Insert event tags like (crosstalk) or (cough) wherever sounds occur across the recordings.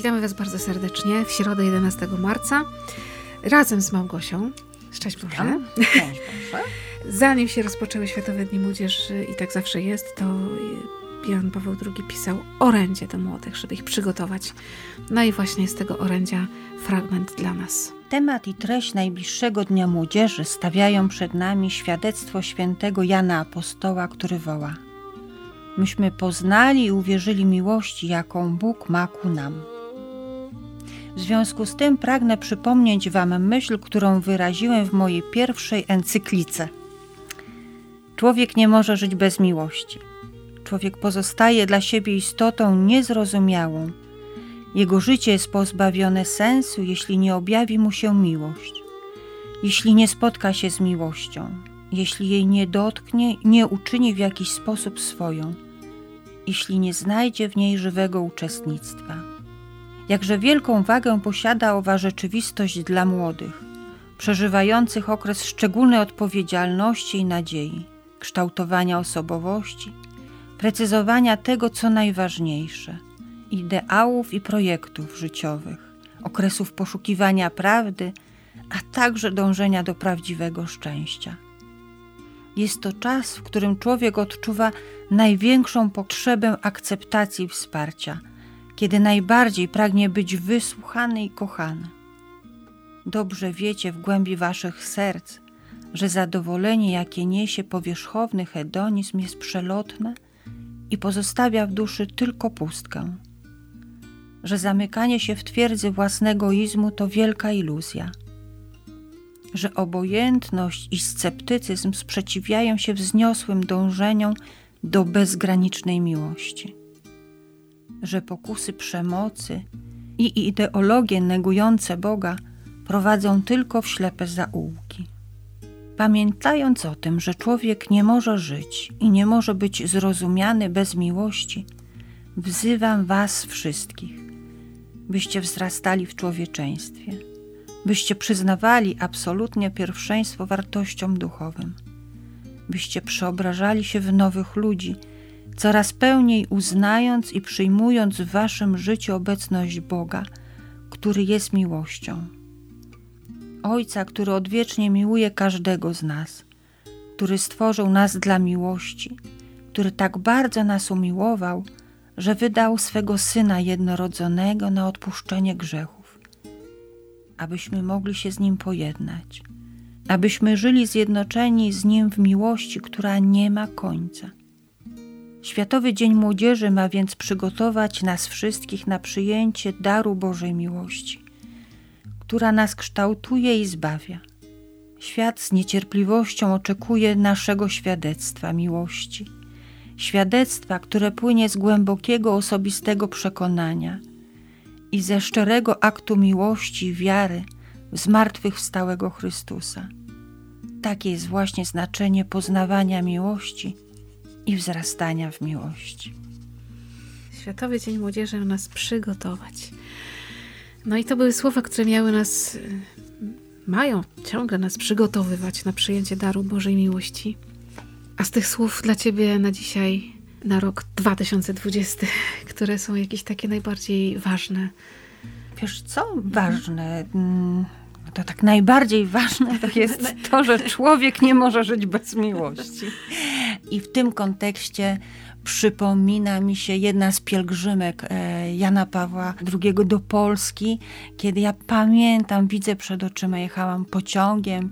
Witamy Was bardzo serdecznie w środę 11 marca razem z Małgosią. Szczęść Boże. Szczęść Boże. (laughs) Zanim się rozpoczęły Światowe Dni Młodzieży i tak zawsze jest, to Jan Paweł II pisał orędzie do młodych, żeby ich przygotować. No i właśnie z tego orędzia fragment dla nas. Temat i treść najbliższego Dnia Młodzieży stawiają przed nami świadectwo świętego Jana Apostoła, który woła Myśmy poznali i uwierzyli miłości, jaką Bóg ma ku nam. W związku z tym pragnę przypomnieć Wam myśl, którą wyraziłem w mojej pierwszej encyklice. Człowiek nie może żyć bez miłości. Człowiek pozostaje dla siebie istotą niezrozumiałą. Jego życie jest pozbawione sensu, jeśli nie objawi mu się miłość, jeśli nie spotka się z miłością, jeśli jej nie dotknie, nie uczyni w jakiś sposób swoją, jeśli nie znajdzie w niej żywego uczestnictwa. Jakże wielką wagę posiada owa rzeczywistość dla młodych, przeżywających okres szczególnej odpowiedzialności i nadziei, kształtowania osobowości, precyzowania tego, co najważniejsze, ideałów i projektów życiowych, okresów poszukiwania prawdy, a także dążenia do prawdziwego szczęścia. Jest to czas, w którym człowiek odczuwa największą potrzebę akceptacji i wsparcia – kiedy najbardziej pragnie być wysłuchany i kochany. Dobrze wiecie w głębi waszych serc, że zadowolenie, jakie niesie powierzchowny hedonizm, jest przelotne i pozostawia w duszy tylko pustkę. Że zamykanie się w twierdzy własnego izmu to wielka iluzja. Że obojętność i sceptycyzm sprzeciwiają się wzniosłym dążeniom do bezgranicznej miłości że pokusy przemocy i ideologie negujące Boga prowadzą tylko w ślepe zaułki. Pamiętając o tym, że człowiek nie może żyć i nie może być zrozumiany bez miłości, wzywam Was wszystkich, byście wzrastali w człowieczeństwie, byście przyznawali absolutnie pierwszeństwo wartościom duchowym, byście przeobrażali się w nowych ludzi coraz pełniej uznając i przyjmując w waszym życiu obecność Boga, który jest miłością. Ojca, który odwiecznie miłuje każdego z nas, który stworzył nas dla miłości, który tak bardzo nas umiłował, że wydał swego Syna jednorodzonego na odpuszczenie grzechów, abyśmy mogli się z Nim pojednać, abyśmy żyli zjednoczeni z Nim w miłości, która nie ma końca Światowy Dzień Młodzieży ma więc przygotować nas wszystkich na przyjęcie daru Bożej miłości, która nas kształtuje i zbawia. Świat z niecierpliwością oczekuje naszego świadectwa miłości. Świadectwa, które płynie z głębokiego osobistego przekonania i ze szczerego aktu miłości i wiary w zmartwychwstałego Chrystusa. Takie jest właśnie znaczenie poznawania miłości i wzrastania w miłości. Światowy Dzień Młodzieży ma nas przygotować. No i to były słowa, które miały nas, mają ciągle nas przygotowywać na przyjęcie daru Bożej miłości. A z tych słów dla Ciebie na dzisiaj, na rok 2020, (laughs) które są jakieś takie najbardziej ważne? Wiesz co? Ważne. Mm, to tak najbardziej ważne to jest (laughs) to, że człowiek nie może żyć bez miłości. I w tym kontekście przypomina mi się jedna z pielgrzymek e, Jana Pawła II do Polski, kiedy ja pamiętam, widzę przed oczyma, jechałam pociągiem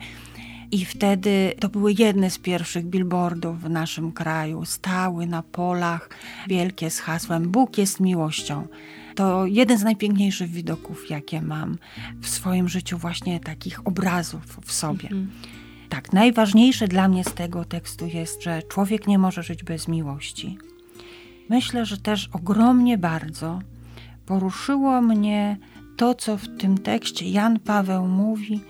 i wtedy to były jedne z pierwszych billboardów w naszym kraju. Stały na polach wielkie z hasłem Bóg jest miłością. To jeden z najpiękniejszych widoków, jakie mam w swoim życiu, właśnie takich obrazów w sobie. Mhm. Tak, najważniejsze dla mnie z tego tekstu jest, że człowiek nie może żyć bez miłości. Myślę, że też ogromnie bardzo poruszyło mnie to, co w tym tekście Jan Paweł mówi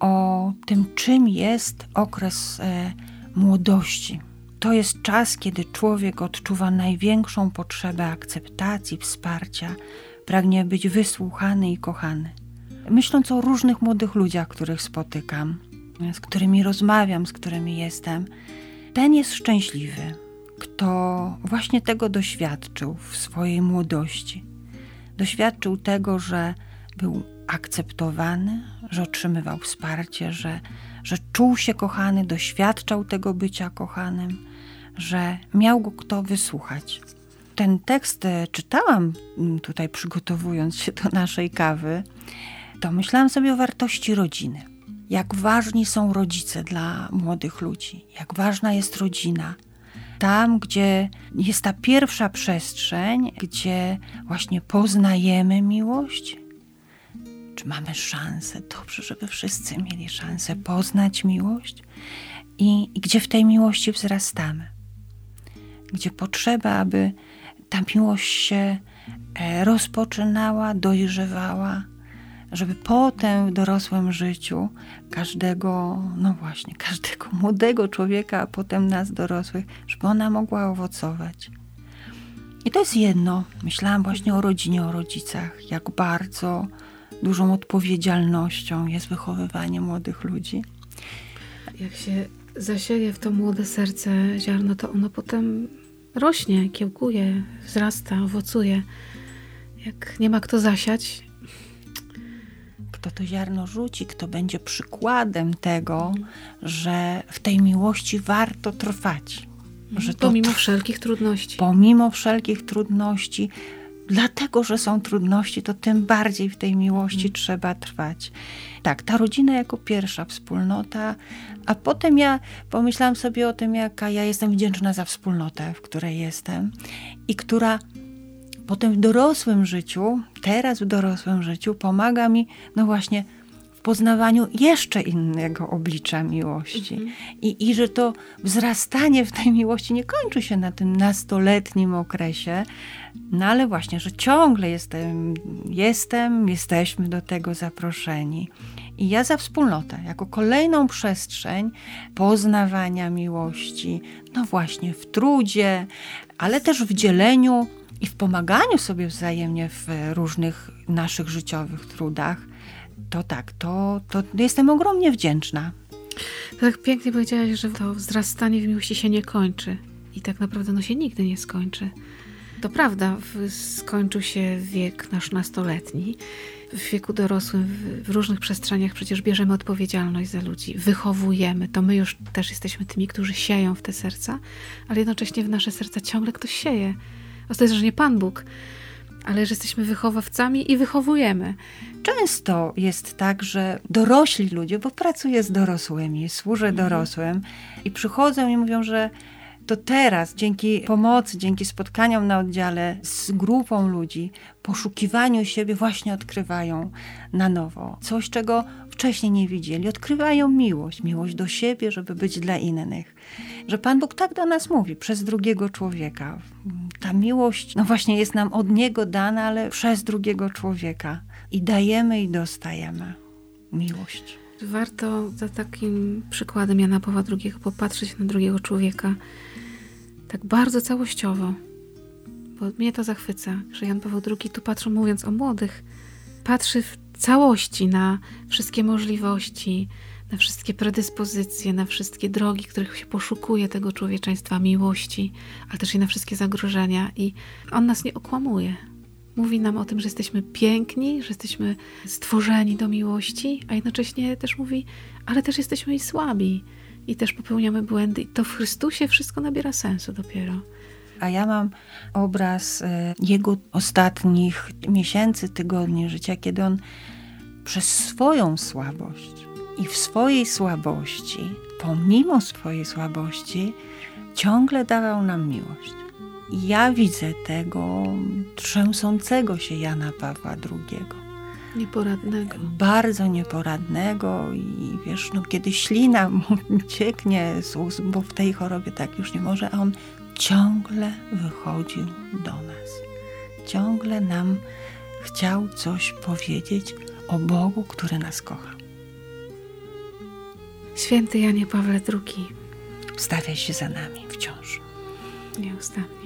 o tym, czym jest okres e, młodości. To jest czas, kiedy człowiek odczuwa największą potrzebę akceptacji, wsparcia, pragnie być wysłuchany i kochany. Myśląc o różnych młodych ludziach, których spotykam, z którymi rozmawiam, z którymi jestem, ten jest szczęśliwy, kto właśnie tego doświadczył w swojej młodości. Doświadczył tego, że był akceptowany, że otrzymywał wsparcie, że, że czuł się kochany, doświadczał tego bycia kochanym, że miał go kto wysłuchać. Ten tekst e, czytałam mm, tutaj, przygotowując się do naszej kawy, to myślałam sobie o wartości rodziny. Jak ważni są rodzice dla młodych ludzi, jak ważna jest rodzina. Tam, gdzie jest ta pierwsza przestrzeń, gdzie właśnie poznajemy miłość, czy mamy szansę, dobrze, żeby wszyscy mieli szansę poznać miłość i, i gdzie w tej miłości wzrastamy. Gdzie potrzeba, aby ta miłość się e, rozpoczynała, dojrzewała, żeby potem w dorosłym życiu każdego, no właśnie, każdego młodego człowieka, a potem nas dorosłych, żeby ona mogła owocować. I to jest jedno. Myślałam właśnie o rodzinie, o rodzicach, jak bardzo dużą odpowiedzialnością jest wychowywanie młodych ludzi. Jak się zasieje w to młode serce ziarno, to ono potem rośnie, kiełkuje, wzrasta, owocuje. Jak nie ma kto zasiać, kto to ziarno rzuci, kto będzie przykładem tego, że w tej miłości warto trwać. Że pomimo wszelkich trudności. Pomimo wszelkich trudności, dlatego, że są trudności, to tym bardziej w tej miłości hmm. trzeba trwać. Tak, ta rodzina jako pierwsza wspólnota, a potem ja pomyślałam sobie o tym, jaka ja jestem wdzięczna za wspólnotę, w której jestem i która potem w dorosłym życiu, teraz w dorosłym życiu, pomaga mi, no właśnie, w poznawaniu jeszcze innego oblicza miłości. Mhm. I, I że to wzrastanie w tej miłości nie kończy się na tym nastoletnim okresie, no ale właśnie, że ciągle jestem, jestem, jesteśmy do tego zaproszeni. I ja za wspólnotę, jako kolejną przestrzeń poznawania miłości, no właśnie w trudzie, ale też w dzieleniu i w pomaganiu sobie wzajemnie w różnych naszych życiowych trudach, to tak, to, to jestem ogromnie wdzięczna. Tak pięknie powiedziałaś, że to wzrastanie w miłości się nie kończy. I tak naprawdę no się nigdy nie skończy. To prawda, skończył się wiek nasz nastoletni. W wieku dorosłym, w, różnych przestrzeniach przecież bierzemy odpowiedzialność za ludzi, wychowujemy. To my już też jesteśmy tymi, którzy sieją w te serca, ale jednocześnie w nasze serca ciągle ktoś sieje. Ostatecznie Pan Bóg, ale że jesteśmy wychowawcami i wychowujemy. Często jest tak, że dorośli ludzie, bo pracuję z dorosłymi, służę mhm. dorosłym i przychodzą i mówią, że to teraz, dzięki pomocy, dzięki spotkaniom na oddziale z grupą ludzi, poszukiwaniu siebie, właśnie odkrywają na nowo coś, czego wcześniej nie widzieli. Odkrywają miłość, miłość do siebie, żeby być dla innych. Że Pan Bóg tak do nas mówi, przez drugiego człowieka. Ta miłość, no właśnie, jest nam od Niego dana, ale przez drugiego człowieka. I dajemy i dostajemy miłość. Warto za takim przykładem Jana Pawła II popatrzeć na drugiego człowieka tak bardzo całościowo. Bo mnie to zachwyca, że Jan Paweł II tu patrzą, mówiąc o młodych, patrzy w całości na wszystkie możliwości, na wszystkie predyspozycje, na wszystkie drogi, których się poszukuje tego człowieczeństwa, miłości, ale też i na wszystkie zagrożenia. I on nas nie okłamuje. Mówi nam o tym, że jesteśmy piękni, że jesteśmy stworzeni do miłości, a jednocześnie też mówi, ale też jesteśmy i słabi, i też popełniamy błędy. I to w Chrystusie wszystko nabiera sensu dopiero. A ja mam obraz e, jego ostatnich miesięcy, tygodni życia, kiedy on przez swoją słabość i w swojej słabości, pomimo swojej słabości, ciągle dawał nam miłość. I ja widzę tego trzęsącego się Jana Pawła II. Nieporadnego. Bardzo nieporadnego i wiesz, no kiedy ślina mu (laughs) cieknie z ust, bo w tej chorobie tak już nie może, a on ciągle wychodził do nas. Ciągle nam chciał coś powiedzieć o Bogu, który nas kocha. Święty Janie Pawle II, Stawia się za nami wciąż. nieustannie.